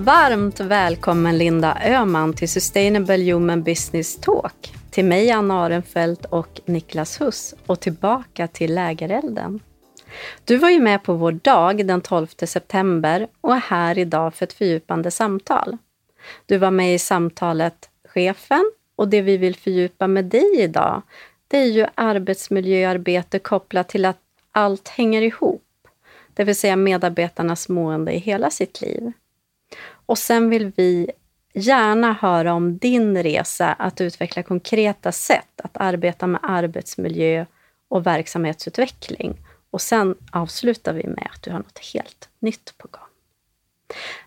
Varmt välkommen Linda Öhman till Sustainable Human Business Talk. Till mig Anna Arenfelt och Niklas Huss och tillbaka till Lägerelden. Du var ju med på vår dag den 12 september och är här idag för ett fördjupande samtal. Du var med i samtalet Chefen och det vi vill fördjupa med dig idag, det är ju arbetsmiljöarbete kopplat till att allt hänger ihop, det vill säga medarbetarnas mående i hela sitt liv. Och sen vill vi gärna höra om din resa att utveckla konkreta sätt att arbeta med arbetsmiljö och verksamhetsutveckling. Och sen avslutar vi med att du har något helt nytt på gång.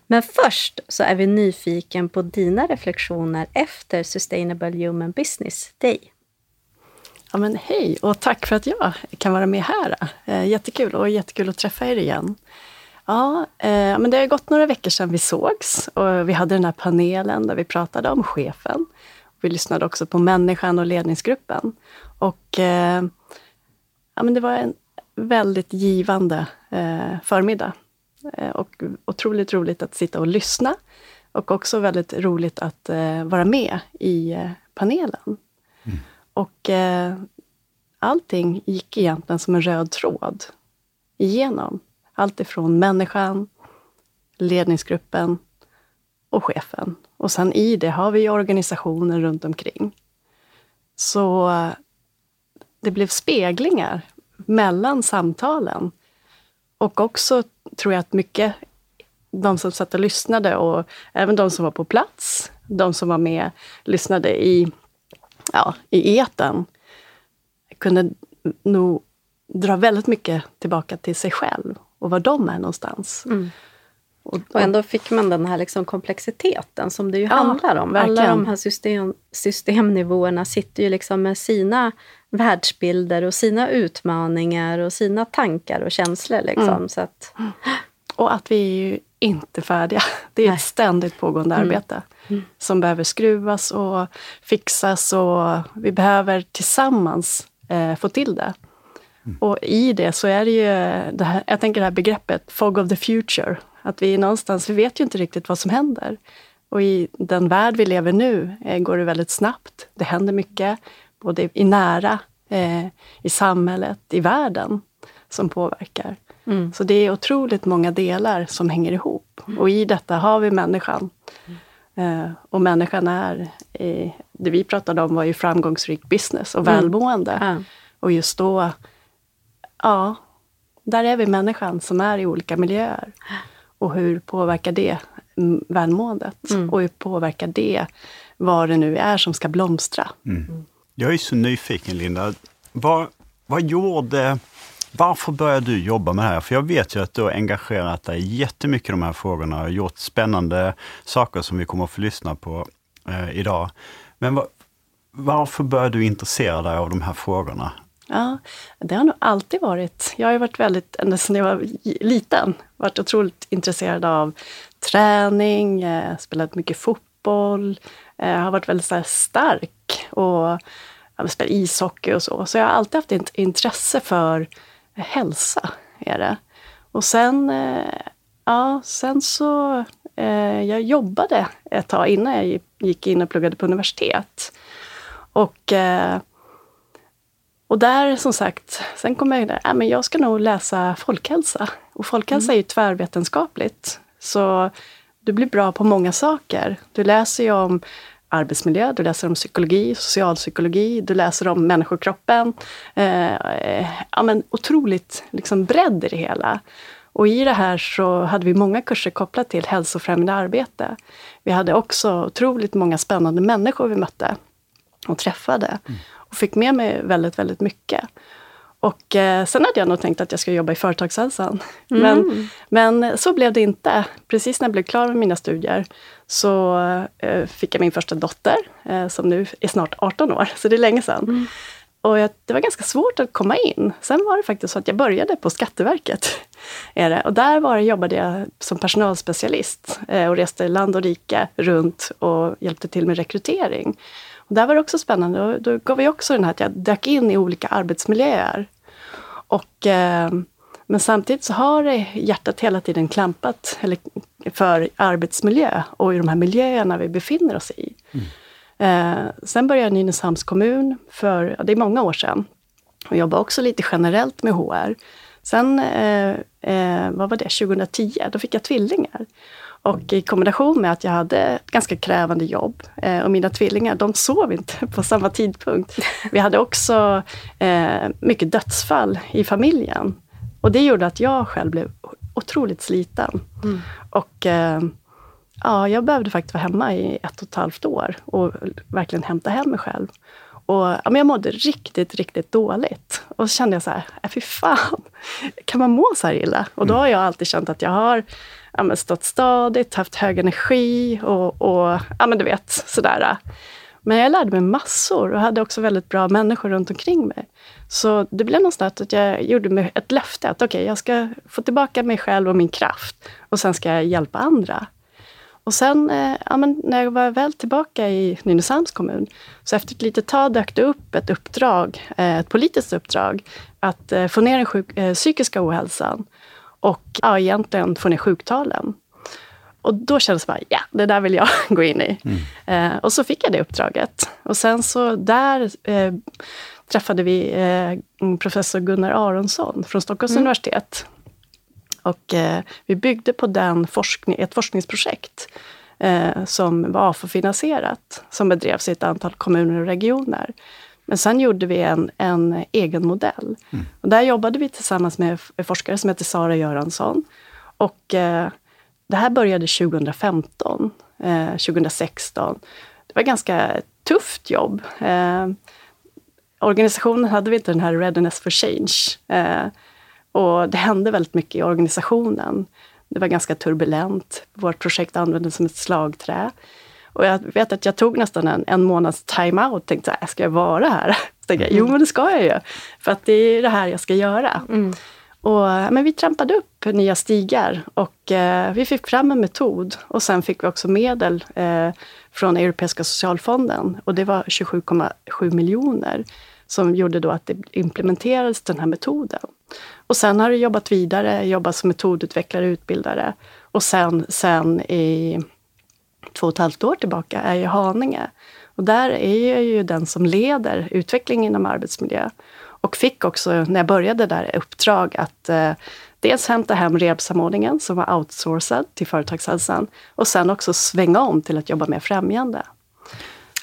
Men först så är vi nyfiken på dina reflektioner efter Sustainable Human Business Day. Ja, men hej och tack för att jag kan vara med här. Eh, jättekul och jättekul att träffa er igen. Ja, eh, men det har gått några veckor sedan vi sågs och vi hade den här panelen där vi pratade om chefen. Vi lyssnade också på människan och ledningsgruppen. Och eh, ja, men det var en väldigt givande eh, förmiddag. Eh, och otroligt roligt att sitta och lyssna. Och också väldigt roligt att eh, vara med i eh, panelen. Mm. Och eh, allting gick egentligen som en röd tråd igenom. Allt ifrån människan, ledningsgruppen och chefen. Och sen i det har vi organisationer runt omkring. Så det blev speglingar mellan samtalen. Och också tror jag att mycket, de som satt och lyssnade och även de som var på plats, de som var med, lyssnade i, ja, i eten, kunde nog dra väldigt mycket tillbaka till sig själv och var de är någonstans. Mm. Och, och, ändå fick man den här liksom komplexiteten som det ju ja, handlar om. Verkligen. Alla de här system, systemnivåerna sitter ju liksom med sina världsbilder och sina utmaningar och sina tankar och känslor. Liksom. Mm. Så att, och att vi är ju inte färdiga. Det är Nej. ett ständigt pågående mm. arbete mm. som behöver skruvas och fixas och vi behöver tillsammans eh, få till det. Mm. Och i det så är det ju, det här, jag tänker det här begreppet fog of the future. Att vi någonstans, vi vet ju inte riktigt vad som händer. Och i den värld vi lever nu eh, går det väldigt snabbt. Det händer mycket, både i nära, eh, i samhället, i världen, som påverkar. Mm. Så det är otroligt många delar som hänger ihop. Och i detta har vi människan. Eh, och människan är, det vi pratade om var ju framgångsrik business och mm. välmående. Mm. Och just då Ja, där är vi människan som är i olika miljöer. Och hur påverkar det välmåendet? Mm. Och hur påverkar det vad det nu är som ska blomstra? Mm. Jag är så nyfiken Linda. Vad, vad gjorde... Varför började du jobba med det här? För jag vet ju att du har engagerat dig jättemycket i de här frågorna och gjort spännande saker som vi kommer att få lyssna på eh, idag. Men var, varför började du intressera dig av de här frågorna? Ja, det har nog alltid varit. Jag har varit väldigt, ända sedan jag var liten, varit otroligt intresserad av träning, eh, spelat mycket fotboll, eh, har varit väldigt så stark och ja, spelat ishockey och så. Så jag har alltid haft ett intresse för hälsa. Är det. Och sen, eh, ja, sen så, eh, jag jobbade ett tag innan jag gick in och pluggade på universitet. Och eh, och där som sagt, sen kom jag där, äh, men jag ska nog läsa folkhälsa. Och folkhälsa mm. är ju tvärvetenskapligt. Så du blir bra på många saker. Du läser ju om arbetsmiljö, du läser om psykologi, socialpsykologi, du läser om människokroppen. Eh, ja, men otroligt liksom bredd i det hela. Och i det här så hade vi många kurser kopplat till hälsofrämjande arbete. Vi hade också otroligt många spännande människor vi mötte och träffade. Mm och fick med mig väldigt, väldigt mycket. Och eh, sen hade jag nog tänkt att jag skulle jobba i företagshälsan. Mm. Men, men så blev det inte. Precis när jag blev klar med mina studier så eh, fick jag min första dotter, eh, som nu är snart 18 år, så det är länge sedan. Mm. Och jag, det var ganska svårt att komma in. Sen var det faktiskt så att jag började på Skatteverket. Är det. Och där var, jobbade jag som personalspecialist eh, och reste land och rike runt och hjälpte till med rekrytering. Och där var det också spännande. Och då gav jag också den här att jag dök in i olika arbetsmiljöer. Och, eh, men samtidigt så har hjärtat hela tiden klampat, eller för arbetsmiljö och i de här miljöerna vi befinner oss i. Mm. Eh, sen började jag i Nynäshamns kommun för, ja, det är många år sedan, och jobbade också lite generellt med HR. Sen, eh, eh, vad var det, 2010, då fick jag tvillingar. Och i kombination med att jag hade ett ganska krävande jobb eh, och mina tvillingar, de sov inte på samma tidpunkt. Vi hade också eh, mycket dödsfall i familjen. Och det gjorde att jag själv blev otroligt sliten. Mm. Och eh, ja, jag behövde faktiskt vara hemma i ett och ett halvt år och verkligen hämta hem mig själv. Och, ja, men jag mådde riktigt, riktigt dåligt. Och så kände jag så här, äh, fy fan, kan man må så här illa? Och då har jag alltid känt att jag har ja, men stått stadigt, haft hög energi och, och ja, men du vet, sådär. Men jag lärde mig massor och hade också väldigt bra människor runt omkring mig. Så det blev någonstans att jag gjorde mig ett löfte att okej, okay, jag ska få tillbaka mig själv och min kraft och sen ska jag hjälpa andra. Och sen eh, ja, men när jag var väl tillbaka i Nynäshamns kommun, så efter ett litet tag dök det upp ett uppdrag, eh, ett politiskt uppdrag, att eh, få ner den sjuk, eh, psykiska ohälsan och ja, egentligen få ner sjuktalen. Och då kändes det bara, ja, det där vill jag gå in i. Mm. Eh, och så fick jag det uppdraget. Och sen så där eh, träffade vi eh, professor Gunnar Aronsson från Stockholms mm. universitet. Och eh, vi byggde på den forskning, ett forskningsprojekt eh, som var AFA-finansierat, som bedrevs i ett antal kommuner och regioner. Men sen gjorde vi en, en egen modell. Mm. Och där jobbade vi tillsammans med en forskare som heter Sara Göransson. Och eh, det här började 2015, 2016. Eh, det var ett ganska tufft jobb. Eh, organisationen hade vi inte den här Readiness for Change. Eh, och det hände väldigt mycket i organisationen. Det var ganska turbulent. Vårt projekt användes som ett slagträ. Och jag vet att jag tog nästan en, en månads time-out och tänkte, ska jag vara här? Så tänkte jag, jo men det ska jag ju. För att det är det här jag ska göra. Mm. Och, men vi trampade upp nya stigar och eh, vi fick fram en metod. Och sen fick vi också medel eh, från Europeiska socialfonden. Och det var 27,7 miljoner som gjorde då att det implementerades den här metoden. Och sen har jag jobbat vidare, jobbat som metodutvecklare, utbildare. Och sen, sen i två och ett halvt år tillbaka är i Haninge. Och där är jag ju den som leder utvecklingen inom arbetsmiljö. Och fick också, när jag började där, uppdrag att eh, dels hämta hem rehabsamordningen som var outsourcad till företagshälsan och sen också svänga om till att jobba med främjande.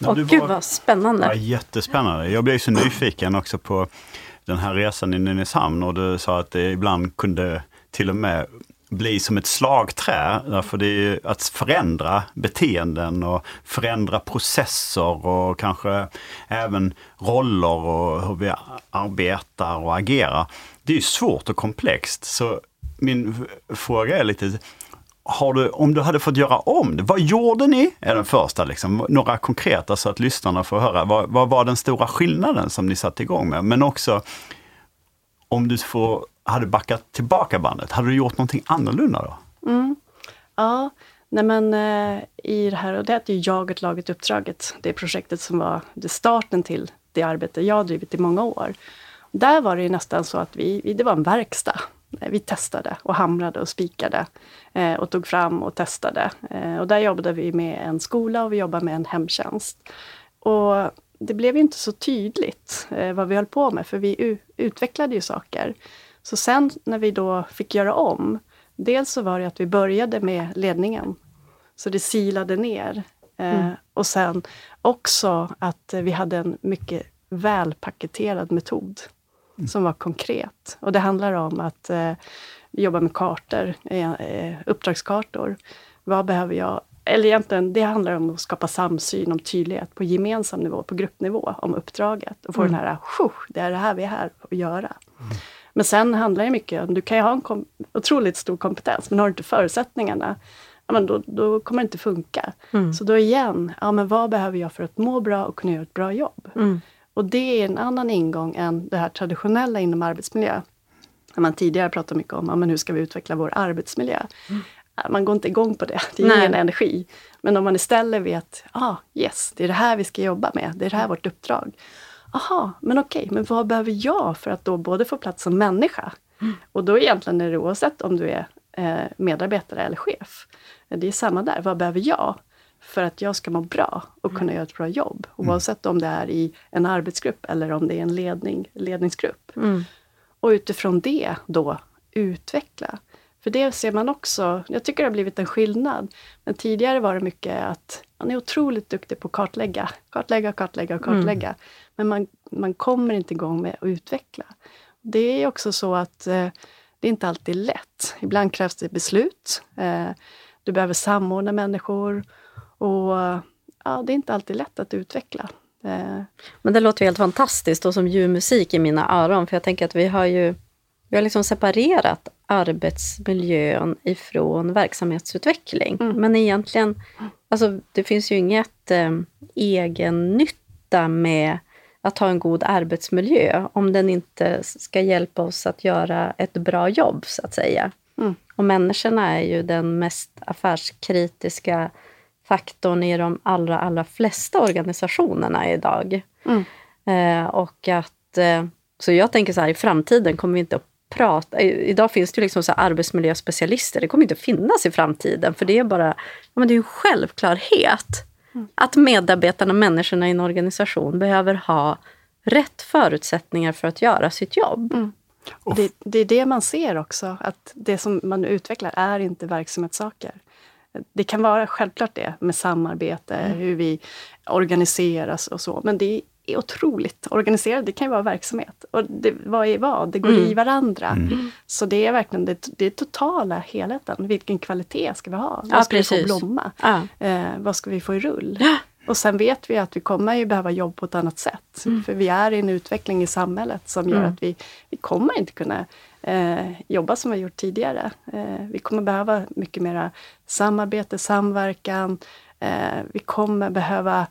Och gud vad spännande! Ja, jättespännande. Jag blev så nyfiken också på den här resan i Nynäshamn och du sa att det ibland kunde till och med bli som ett slagträ. Därför det är att förändra beteenden och förändra processer och kanske även roller och hur vi arbetar och agerar. Det är svårt och komplext. Så min fråga är lite, har du, om du hade fått göra om det, vad gjorde ni? Är den första, liksom. några konkreta så att lyssnarna får höra. Vad, vad var den stora skillnaden som ni satte igång med? Men också om du får, hade backat tillbaka bandet, hade du gjort någonting annorlunda då? Mm. Ja, nej men eh, i det här, och det heter ju Jaget, laget, uppdraget. Det projektet som var det starten till det arbete jag drivit i många år. Där var det nästan så att vi, det var en verkstad. Eh, vi testade och hamrade och spikade eh, och tog fram och testade. Eh, och där jobbade vi med en skola och vi jobbade med en hemtjänst. Och det blev inte så tydligt eh, vad vi höll på med, för vi utvecklade ju saker. Så sen när vi då fick göra om, dels så var det att vi började med ledningen, så det silade ner. Mm. och sen också att vi hade en mycket välpaketerad metod mm. som var konkret. Och det handlar om att eh, jobba med kartor, eh, uppdragskartor. Vad behöver jag? Eller egentligen, det handlar om att skapa samsyn, om tydlighet på gemensam nivå, på gruppnivå, om uppdraget. Och få mm. den här, det är det här vi är här att göra. Mm. Men sen handlar det mycket om, du kan ju ha en otroligt stor kompetens, men har du inte förutsättningarna, ja, men då, då kommer det inte funka. Mm. Så då igen, ja, men vad behöver jag för att må bra och kunna göra ett bra jobb? Mm. Och det är en annan ingång än det här traditionella inom arbetsmiljö. Man tidigare pratat mycket om, ja, men hur ska vi utveckla vår arbetsmiljö? Mm. Man går inte igång på det, det ger en energi. Men om man istället vet, ah, yes, det är det här vi ska jobba med, det är det här vårt uppdrag. Aha, men okej, men vad behöver jag för att då både få plats som människa, mm. och då egentligen är det oavsett om du är eh, medarbetare eller chef. Det är samma där, vad behöver jag? för att jag ska må bra och kunna göra ett bra jobb. Oavsett om det är i en arbetsgrupp eller om det är en ledning, ledningsgrupp. Mm. Och utifrån det då utveckla. För det ser man också, jag tycker det har blivit en skillnad. Men tidigare var det mycket att man är otroligt duktig på att kartlägga, kartlägga, kartlägga och kartlägga. Mm. Men man, man kommer inte igång med att utveckla. Det är också så att eh, det är inte alltid lätt. Ibland krävs det beslut. Eh, du behöver samordna människor. Och ja, det är inte alltid lätt att utveckla. Eh, Men det låter ju helt fantastiskt och som ljuv musik i mina öron. För jag tänker att vi har ju vi har liksom separerat arbetsmiljön ifrån verksamhetsutveckling. Mm. Men egentligen, alltså, det finns ju inget eh, egen nytta med att ha en god arbetsmiljö om den inte ska hjälpa oss att göra ett bra jobb, så att säga. Mm. Och människorna är ju den mest affärskritiska faktorn i de allra, allra flesta organisationerna idag. Mm. Eh, och att, eh, så jag tänker så här, i framtiden kommer vi inte att prata... Idag finns det liksom så arbetsmiljöspecialister. Det kommer inte att finnas i framtiden, för det är bara ja, men det är en självklarhet. Att medarbetarna, människorna i en organisation behöver ha rätt förutsättningar för att göra sitt jobb. Mm. Det, det, är det man ser också, att det som man utvecklar är inte verksamhetssaker. Det kan vara självklart det med samarbete, mm. hur vi organiseras och så, men det är otroligt organiserat. Det kan ju vara verksamhet. Och det, vad är vad? Det går mm. i varandra. Mm. Så det är verkligen det, det är totala helheten. Vilken kvalitet ska vi ha? Vad ja, ska precis. vi få blomma? Ja. Eh, vad ska vi få i rull? Ja. Och sen vet vi att vi kommer ju behöva jobba på ett annat sätt. Mm. För vi är i en utveckling i samhället som gör mm. att vi, vi kommer inte kunna eh, jobba som vi gjort tidigare. Eh, vi kommer behöva mycket mera samarbete, samverkan. Eh, vi kommer behöva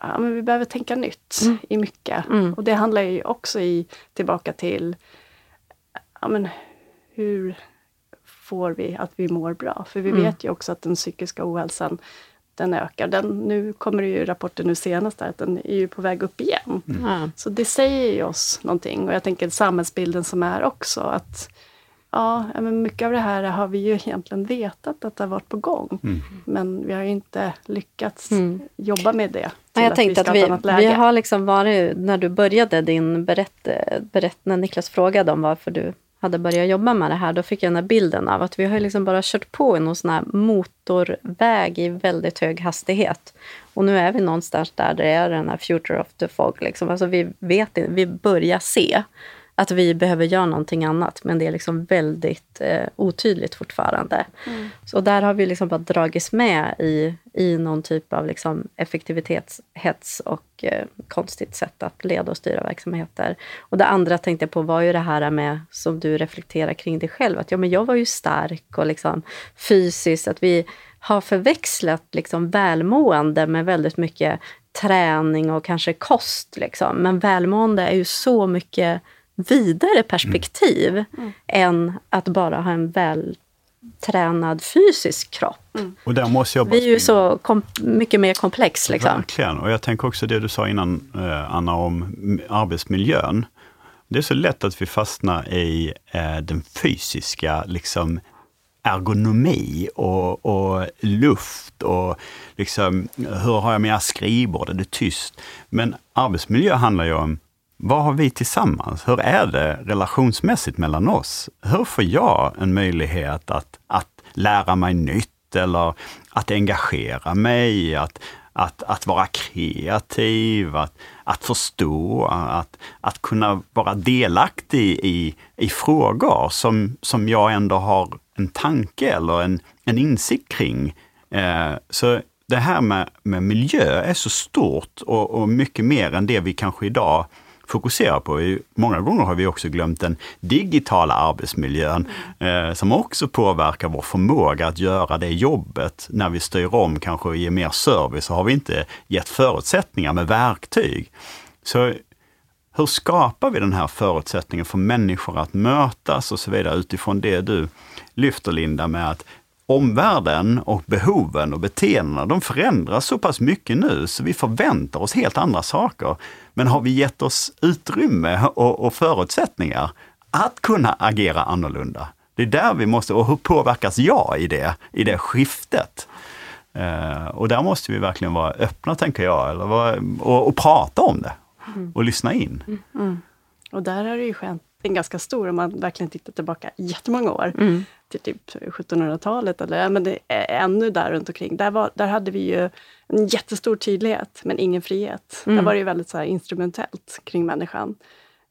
ja, men vi behöver tänka nytt mm. i mycket. Mm. Och det handlar ju också i, tillbaka till ja, men hur får vi att vi mår bra? För vi mm. vet ju också att den psykiska ohälsan den ökar. Den, nu kommer det ju rapporter nu senast där, att den är ju på väg upp igen. Mm. Så det säger ju oss någonting. Och jag tänker samhällsbilden som är också att ja, men mycket av det här har vi ju egentligen vetat att det har varit på gång. Mm. Men vi har ju inte lyckats mm. jobba med det. Jag att tänkte vi att vi, vi har liksom varit, när du började din berätt, berätt, när Niklas frågade om varför du hade börjat jobba med det här, då fick jag den här bilden av att vi har liksom bara kört på i någon sån här motorväg i väldigt hög hastighet. Och nu är vi någonstans där det är den här future of the fog. Liksom. Alltså vi, vet, vi börjar se att vi behöver göra någonting annat, men det är liksom väldigt eh, otydligt fortfarande. Mm. Så där har vi liksom bara dragits med i, i någon typ av liksom effektivitetshets och eh, konstigt sätt att leda och styra verksamheter. Och det andra tänkte jag på var ju det här med, som du reflekterar kring dig själv, att ja, men jag var ju stark och liksom fysiskt, att vi har förväxlat liksom välmående med väldigt mycket träning och kanske kost. Liksom. Men välmående är ju så mycket vidare perspektiv mm. mm. än att bara ha en vältränad fysisk kropp. Mm. Och där måste jag Vi är ju så mycket mer komplex. Liksom. Verkligen. Och jag tänker också det du sa innan, eh, Anna, om arbetsmiljön. Det är så lätt att vi fastnar i eh, den fysiska liksom, ergonomi och, och, luft och liksom, hur har jag mina skrivbord, är det tyst? Men arbetsmiljö handlar ju om vad har vi tillsammans? Hur är det relationsmässigt mellan oss? Hur får jag en möjlighet att, att lära mig nytt eller att engagera mig, att, att, att vara kreativ, att, att förstå, att, att kunna vara delaktig i, i frågor som, som jag ändå har en tanke eller en, en insikt kring. Eh, så det här med, med miljö är så stort och, och mycket mer än det vi kanske idag fokuserar på. Många gånger har vi också glömt den digitala arbetsmiljön mm. eh, som också påverkar vår förmåga att göra det jobbet. När vi styr om, kanske ger mer service, så har vi inte gett förutsättningar med verktyg. Så hur skapar vi den här förutsättningen för människor att mötas och så vidare utifrån det du lyfter Linda med att omvärlden och behoven och beteendena, de förändras så pass mycket nu så vi förväntar oss helt andra saker. Men har vi gett oss utrymme och, och förutsättningar att kunna agera annorlunda? Det är där vi måste, och hur påverkas jag i det, i det skiftet? Eh, och där måste vi verkligen vara öppna, tänker jag, eller vara, och, och prata om det mm. och lyssna in. Mm. mm. Och där har det ju skett en ganska stor, om man verkligen tittar tillbaka jättemånga år, mm. till typ 1700-talet, eller men det är ännu där runt omkring. Där, var, där hade vi ju en jättestor tydlighet, men ingen frihet. Mm. Där var det ju väldigt så instrumentellt kring människan.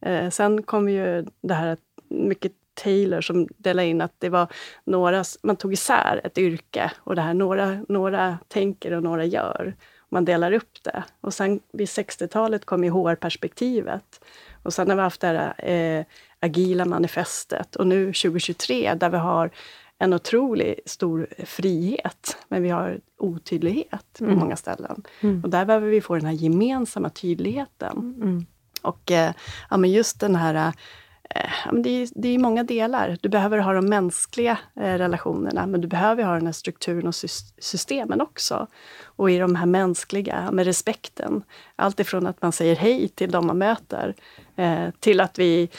Eh, sen kom ju det här mycket Taylor som delade in att det var några, man tog isär ett yrke och det här några, några tänker och några gör. Man delar upp det. Och sen vid 60-talet kom ju HR-perspektivet. Och sen har vi haft det här eh, agila manifestet och nu 2023 där vi har en otroligt stor frihet, men vi har otydlighet på mm. många ställen. Mm. Och där behöver vi få den här gemensamma tydligheten. Mm. Och eh, ja, men just den här eh, det, är, det är många delar. Du behöver ha de mänskliga eh, relationerna, men du behöver ha den här strukturen och systemen också. Och i de här mänskliga, med respekten. Allt ifrån att man säger hej till de man möter, till att vi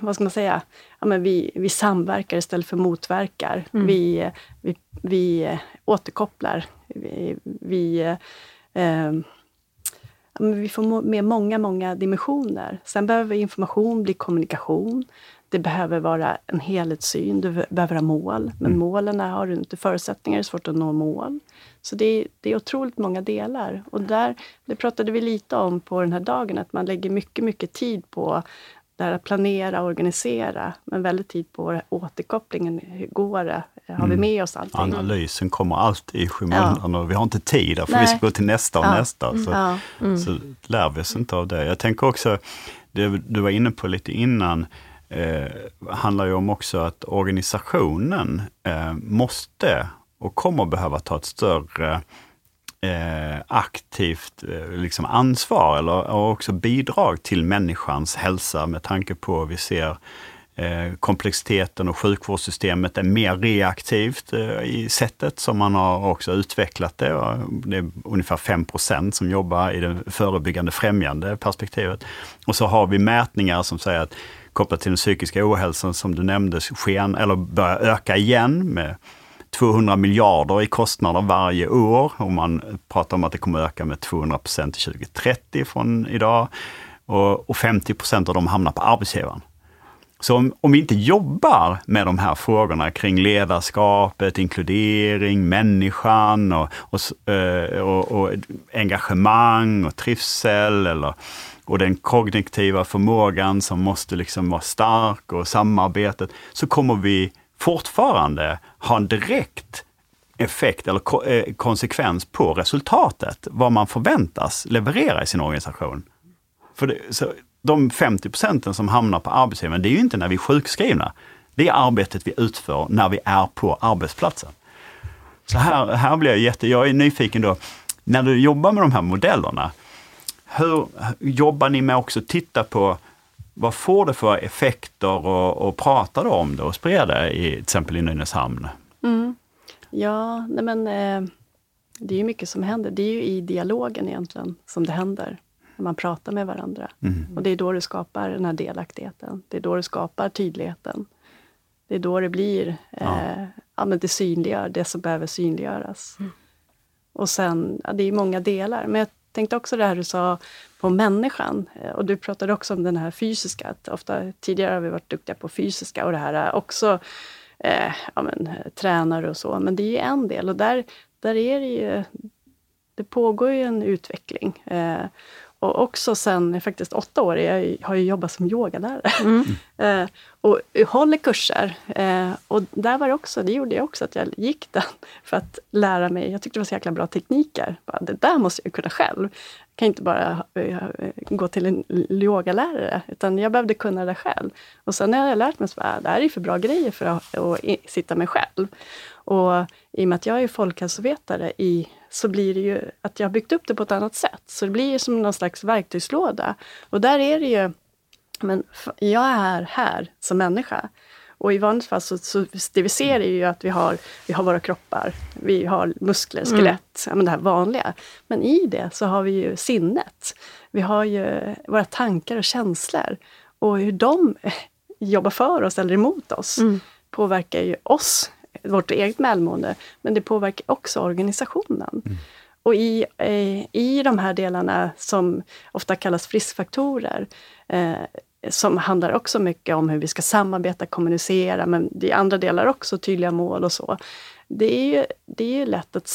vad ska man säga, ja, men vi, vi samverkar istället för motverkar. Mm. Vi, vi, vi återkopplar. Vi, vi eh, vi får med många, många dimensioner. Sen behöver information bli kommunikation. Det behöver vara en helhetssyn, du behöver ha mål. Men mm. målen har du inte förutsättningar, det är svårt att nå mål. Så det är, det är otroligt många delar. Och där, det pratade vi lite om på den här dagen, att man lägger mycket, mycket tid på det här att planera och organisera, men väldigt tid på återkopplingen. Hur går det? Har vi mm. med oss allting? Analysen kommer alltid i skymundan ja. och vi har inte tid, för vi ska gå till nästa och ja. nästa. Så, ja. mm. så lär vi oss inte av det. Jag tänker också, det du var inne på lite innan, eh, handlar ju om också att organisationen eh, måste och kommer behöva ta ett större eh, aktivt eh, liksom ansvar eller också bidrag till människans hälsa med tanke på att vi ser eh, komplexiteten och sjukvårdssystemet är mer reaktivt eh, i sättet som man har också utvecklat det. Det är ungefär 5% som jobbar i det förebyggande främjande perspektivet. Och så har vi mätningar som säger att kopplat till den psykiska ohälsan som du nämnde, sken, eller börjar öka igen med 200 miljarder i kostnader varje år och man pratar om att det kommer öka med 200 procent till 2030 från idag. Och, 50 procent av dem hamnar på arbetsgivaren. Så om, om, vi inte jobbar med de här frågorna kring ledarskapet, inkludering, människan och, och, eh, och, och engagemang och trivsel eller, och den kognitiva förmågan som måste liksom vara stark och samarbetet, så kommer vi fortfarande ha en direkt effekt eller eh, konsekvens på resultatet, vad man förväntas leverera i sin organisation. För det, så de 50 procenten som hamnar på arbetsgivaren, det är ju inte när vi är sjukskrivna. Det är arbetet vi utför när vi är på arbetsplatsen. Så här, här blir jag jätte, jag är nyfiken då, när du jobbar med de här modellerna, hur jobbar ni med också att titta på vad får det för effekter och, och prata då om det och sprida i till exempel i Nynäshamn? Mm. Ja, nej men eh, det är ju mycket som händer. Det är ju i dialogen egentligen som det händer. När man pratar med varandra. Mm. Och det är då du skapar den här delaktigheten. Det är då du skapar tydligheten. Det är då det blir, eh, ja. ja men det synliggör det som behöver synliggöras. Mm. Och sen, ja, det är många delar. Men jag tänkte också det här du sa på människan. Eh, och du pratade också om den här fysiska, att ofta tidigare har vi varit duktiga på fysiska och det här eh, också eh, ja, men, eh, tränare och så. Men det är ju en del och där, där är det ju, det pågår ju en utveckling. Eh, och också sen faktiskt åtta år, jag har ju jobbat som yogalärare. Mm. eh, och håller kurser. Eh, och där var det också, det gjorde jag också, att jag gick den för att lära mig. Jag tyckte det var så jäkla bra tekniker. Bara, det där måste jag kunna själv. Jag kan inte bara uh, gå till en yogalärare, utan jag behövde kunna det själv. Och sen har jag lärt mig att det här är för bra grejer för att, att sitta med själv. Och i och med att jag är folkhälsovetare i så blir det ju att jag har byggt upp det på ett annat sätt. Så det blir ju som någon slags verktygslåda. Och där är det ju, men jag är här som människa. Och i vanligt fall så, så det vi ser är ju att vi har, vi har våra kroppar, vi har muskler, mm. skelett, mm. ja, men det här vanliga. Men i det så har vi ju sinnet. Vi har ju våra tankar och känslor. Och hur de jobbar för oss eller emot oss Mm. påverkar ju oss, vårt eget välmående, men det påverkar också organisationen. Och i, eh, i de här delarna som ofta kallas friskfaktorer, eh, som handlar också mycket om hur vi ska samarbeta, kommunicera, men det är andra delar också, tydliga mål och så. Det är ju, det är ju lätt att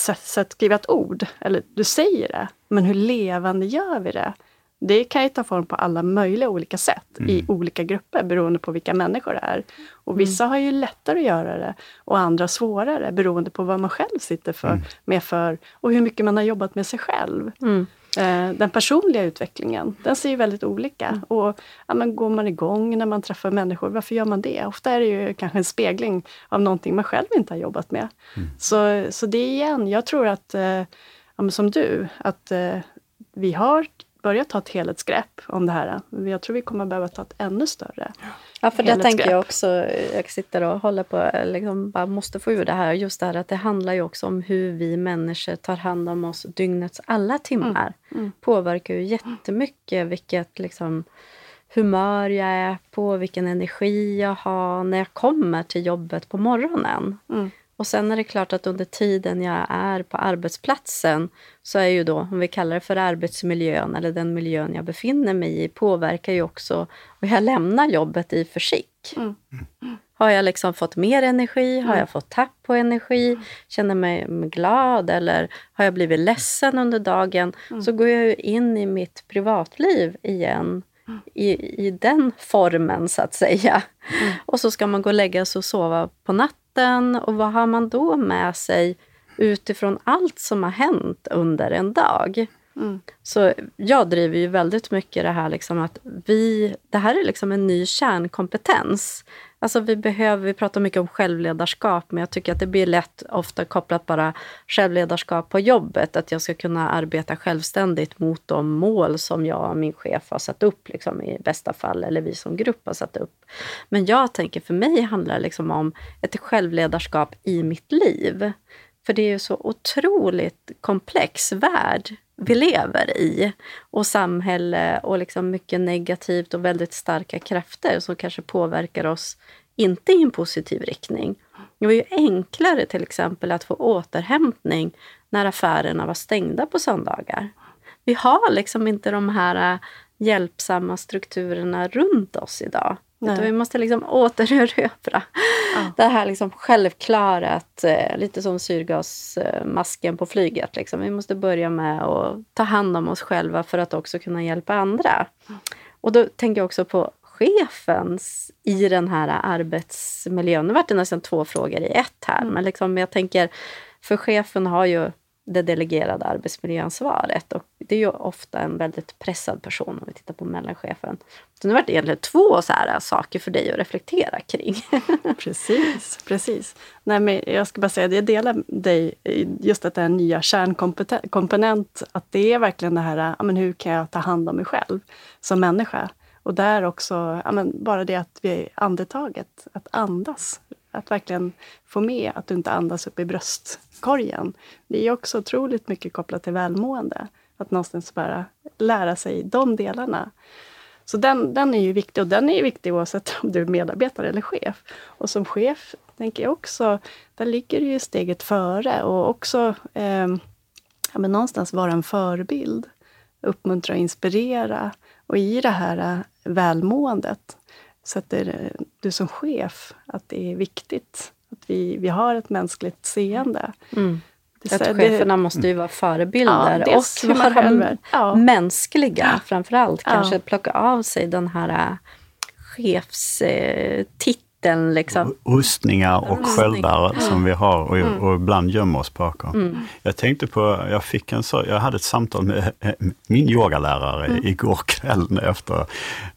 skriva ett ord, eller du säger det, men hur levande gör vi det? Det kan ju ta form på alla möjliga olika sätt i olika grupper beroende på vilka människor det är. Och vissa har ju lättare att göra det och andra svårare beroende på vad man själv sitter för, med för och hur mycket man har jobbat med sig själv. Mm. Eh, den personliga utvecklingen, den ser ju väldigt olika. Och ja, men Går man igång när man träffar människor, varför gör man det? Ofta är det ju kanske en spegling av någonting man själv inte har jobbat med. Så, så det är igen, jag tror att, eh, ja, men som du, att eh, vi har börjat ta ett helhetsgrepp om det här. Jag tror vi kommer behöva ta ett ännu större. Ja, för det tänker jag också. Jag sitter och håller på, liksom bara måste få ur det här. Just det här att det handlar ju också om hur vi människor tar hand om oss dygnets alla timmar. mm. Påverkar ju jättemycket vilket liksom, humör jag är på, vilken energi jag har när jag kommer till jobbet på morgonen. Mm. Och sen är det klart att under tiden jag är på arbetsplatsen så är ju då, om vi kallar det för arbetsmiljön eller den miljön jag befinner mig i, påverkar ju också och jag lämnar jobbet i för skick. Mm. Har jag liksom fått mer energi? Har jag fått tapp på energi? Känner mig glad? Eller har jag blivit ledsen under dagen? Så går jag ju in i mitt privatliv igen i, i den formen, så att säga. Och så ska man gå och lägga sig och sova på natten. Och vad har man då med sig utifrån allt som har hänt under en dag? Mm. Så jag driver ju väldigt mycket det här liksom att vi, det här är liksom en ny kärnkompetens. Alltså vi behöver, vi pratar mycket om självledarskap, men jag tycker att det blir lätt ofta kopplat bara självledarskap på jobbet, att jag ska kunna arbeta självständigt mot de mål som jag och min chef har satt upp, liksom, i bästa fall, eller vi som grupp har satt upp. Men jag tänker, för mig handlar det liksom om ett självledarskap i mitt liv. För det är ju så otroligt komplex värld vi lever i. Och samhälle och liksom mycket negativt och väldigt starka krafter som kanske påverkar oss inte i en positiv riktning. Det var ju enklare till exempel att få återhämtning när affärerna var stängda på söndagar. Vi har liksom inte de här äh, hjälpsamma strukturerna runt oss idag. Nej. Utan vi måste liksom återerövra Ja. det här liksom självklara, att, eh, lite som syrgasmasken på flyget. Liksom. Vi måste börja med att ta hand om oss själva för att också kunna hjälpa andra. Och då tänker jag också på chefens i den här arbetsmiljön. Nu vart det nästan två frågor i ett här, men liksom jag tänker, för chefen har ju det delegerade arbetsmiljöansvaret och det är ju ofta en väldigt pressad person om vi tittar på mellanchefen. Så nu vart det egentligen två så här äh, saker för dig att reflektera kring. Precis, precis. Nej, men jag ska bara säga att jag delar dig just att det är nya kärnkomponent, att det är verkligen det här, äh, ja, men hur kan jag ta hand om mig själv som människa? Och där också, ja, men bara det att vi andetaget, att andas, att verkligen få med att du inte andas upp i bröstkorgen. Det är också otroligt mycket kopplat till välmående, att någonstans bara lära sig de delarna. Så den, den är ju viktig och den är ju viktig oavsett om du är medarbetare eller chef. Och som chef tänker jag också, där ligger du ju steget före och också eh, ja, men någonstans vara en förebild. Uppmuntra och inspirera. Och i det här eh, välmåendet, sätter eh, du som chef att det är viktigt att vi, vi har ett mänskligt seende. Mm. Det- Att det- cheferna måste ju vara förebilder Ja, och vara. Ja. mänskliga framför allt. Ja. Kanske plocka av sig den här äh, chefstiteln. Liksom. Rustningar och Rustning. sköldar som vi har och, Mm. och ibland gömmer oss bakom. Jag tänkte på, jag fick en så, jag hade ett samtal med eh, min yogalärare Mm. igår kväll efter.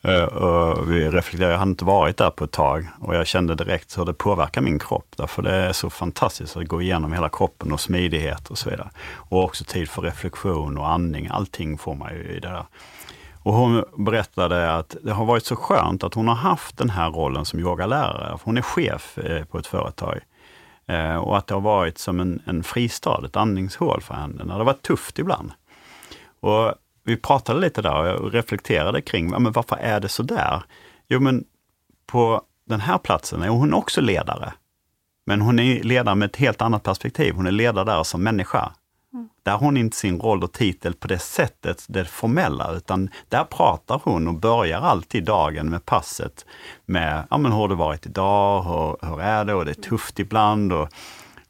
eh, Och vi reflekterade, jag hade inte varit där på ett tag och jag kände direkt hur det påverkar min kropp. Därför det är så fantastiskt att gå igenom hela kroppen och smidighet och så vidare. Och också tid för reflektion och andning, allting får man ju i det där. Och hon berättade att det har varit så skönt att hon har haft den här rollen som yogalärare. Hon är chef eh, på ett företag. Eh, och att det har varit som en, en fristad, ett andningshål för henne när det varit tufft ibland. Och vi pratade lite där och jag reflekterade kring men varför är det så där? Jo, men på den här platsen är hon också ledare. Men hon är ledare med ett helt annat perspektiv. Hon är ledare där som människa. Mm. Där har hon inte sin roll och titel på det sättet, det formella, utan där pratar hon och börjar alltid dagen med passet med, ja men hur har det varit idag, hur, hur är det och det är tufft ibland och,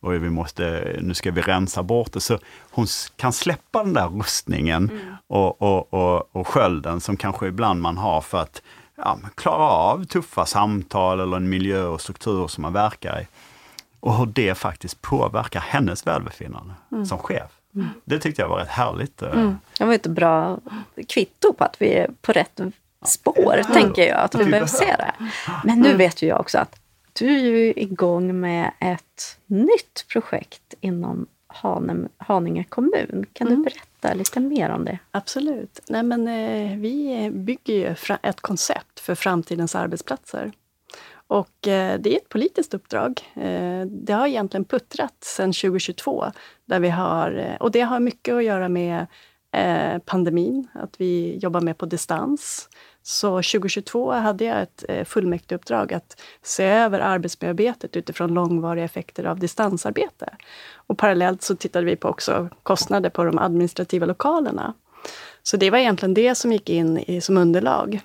och vi måste, nu ska vi rensa bort det. Så hon kan släppa den där rustningen mm. och, och, och, och skölden som kanske ibland man har för att ja, klara av tuffa samtal eller en miljö och struktur som man verkar i. Och hur det faktiskt påverkar hennes välbefinnande mm. som chef. Mm. Det tyckte jag var rätt härligt. Eh. Mm. Det var ett bra kvitto på att vi är på rätt spår, ja. tänker jag. Att vi behöver se det. Men nu mm. vet ju jag också att du är ju igång med ett nytt projekt inom Haninge kommun. Kan du mm. berätta lite mer om det? Absolut. Nej, men, eh, vi bygger ju ett koncept för framtidens arbetsplatser. Och eh, det är ett politiskt uppdrag. Eh, det har egentligen puttrat sedan 2022. Där vi har, eh, och det har mycket att göra med pandemin, att vi jobbar med på distans. Så 2022 hade jag ett fullmäktigeuppdrag att se över arbetsmiljöarbetet utifrån långvariga effekter av distansarbete. Och parallellt så tittade vi på också kostnader på de administrativa lokalerna. Så det var egentligen det som gick in i, som underlag.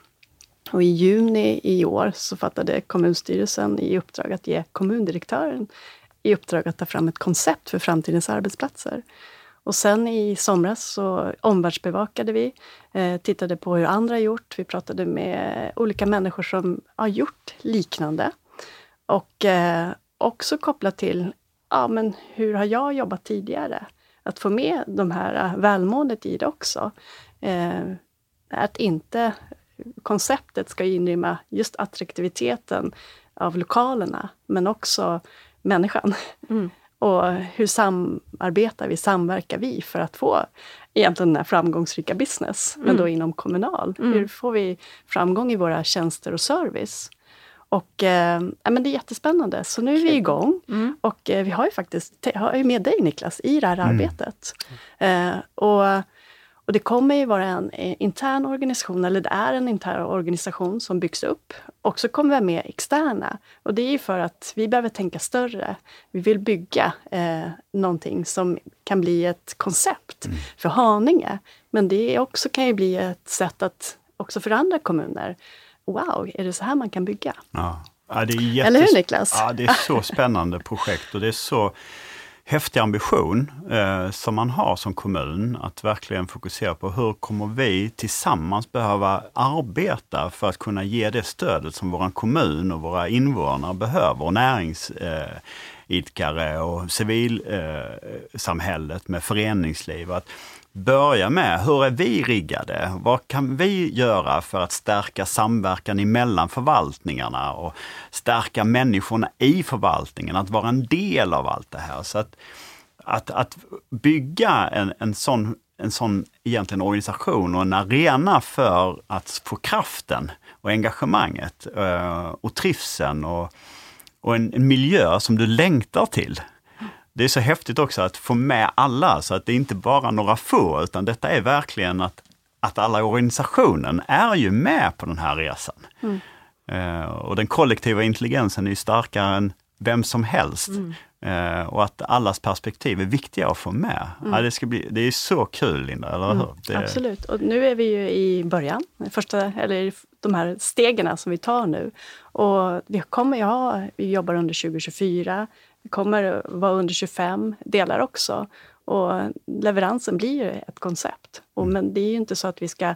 Och i juni i år så fattade kommunstyrelsen i uppdrag att ge kommundirektören i uppdrag att ta fram ett koncept för framtidens arbetsplatser. Och sen i somras så omvärldsbevakade vi, eh, tittade på hur andra gjort. Vi pratade med olika människor som har gjort liknande. Och eh, också kopplat till, ja men hur har jag jobbat tidigare? Att få med de här eh, välmåendet i det också. Att inte konceptet ska inrymma just attraktiviteten av lokalerna, men också människan. Mm. Och hur samarbetar vi, samverkar vi för att få egentligen den här framgångsrika business, mm. men då inom kommunal. Mm. Hur får vi framgång i våra tjänster och service? Och eh, men det är jättespännande. Så nu är vi igång. Mm. Och eh, vi har ju faktiskt, har ju med dig Niklas i det här mm. arbetet. Eh, och och det kommer ju vara en eh, intern organisation, eller det är en intern organisation som byggs upp. Och så kommer vi med externa. Och det är ju för att vi behöver tänka större. Vi vill bygga eh, någonting som kan bli ett koncept mm. för Haninge. Men det också kan ju bli ett sätt att också för andra kommuner. Wow, är det så här man kan bygga? Ja. Ja, det är jättes... Eller hur Niklas? Ja, det är så spännande projekt och det är så häftig ambition eh, som man har som kommun att verkligen fokusera på hur kommer vi tillsammans behöva arbeta för att kunna ge det stödet som vår kommun och våra invånare behöver och närings eh, idkare och civilsamhället med föreningsliv. Att börja med, hur är vi riggade? Vad kan vi göra för att stärka samverkan emellan förvaltningarna och stärka människorna i förvaltningen, att vara en del av allt det här. Så att, att, att bygga en, en sån en sån egentligen organisation och en arena för att få kraften och engagemanget eh, och trivseln och, och en, en miljö som du längtar till det är så häftigt också att få med alla, så att det är inte bara några få, utan detta är verkligen att, att alla i organisationen är ju med på den här resan. Mm. Uh, och den kollektiva intelligensen är ju starkare än vem som helst. Mm. Uh, och att allas perspektiv är viktiga att få med. Mm. Ja, det, ska bli, det är så kul Linda, eller mm. hur? Det... Absolut, och nu är vi ju i början, första, eller de här stegen som vi tar nu. Och vi kommer ju ha, vi jobbar under 2024, det kommer vara under 25 delar också. Och leveransen blir ju ett koncept. Och, mm. men det är ju inte så att vi ska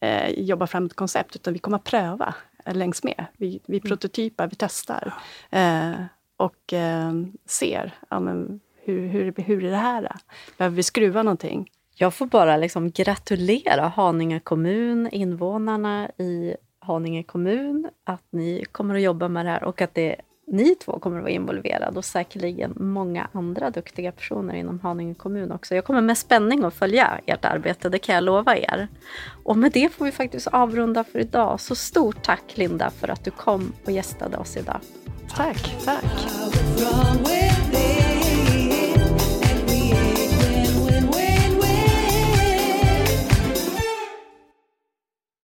eh, jobba fram ett koncept, utan vi kommer att pröva längs med. Vi, vi mm. prototypar, vi testar eh, och eh, ser ja, men hur, hur, hur är det här? Behöver vi skruva någonting? Jag får bara liksom gratulera Haninge kommun, invånarna i Haninge kommun, att ni kommer att jobba med det här och att det ni två kommer att vara involverade och säkerligen många andra duktiga personer inom Haninge kommun också. Jag kommer med spänning att följa ert arbete, det kan jag lova er. Och med det får vi faktiskt avrunda för idag. Så stort tack Linda för att du kom och gästade oss idag. Tack, tack.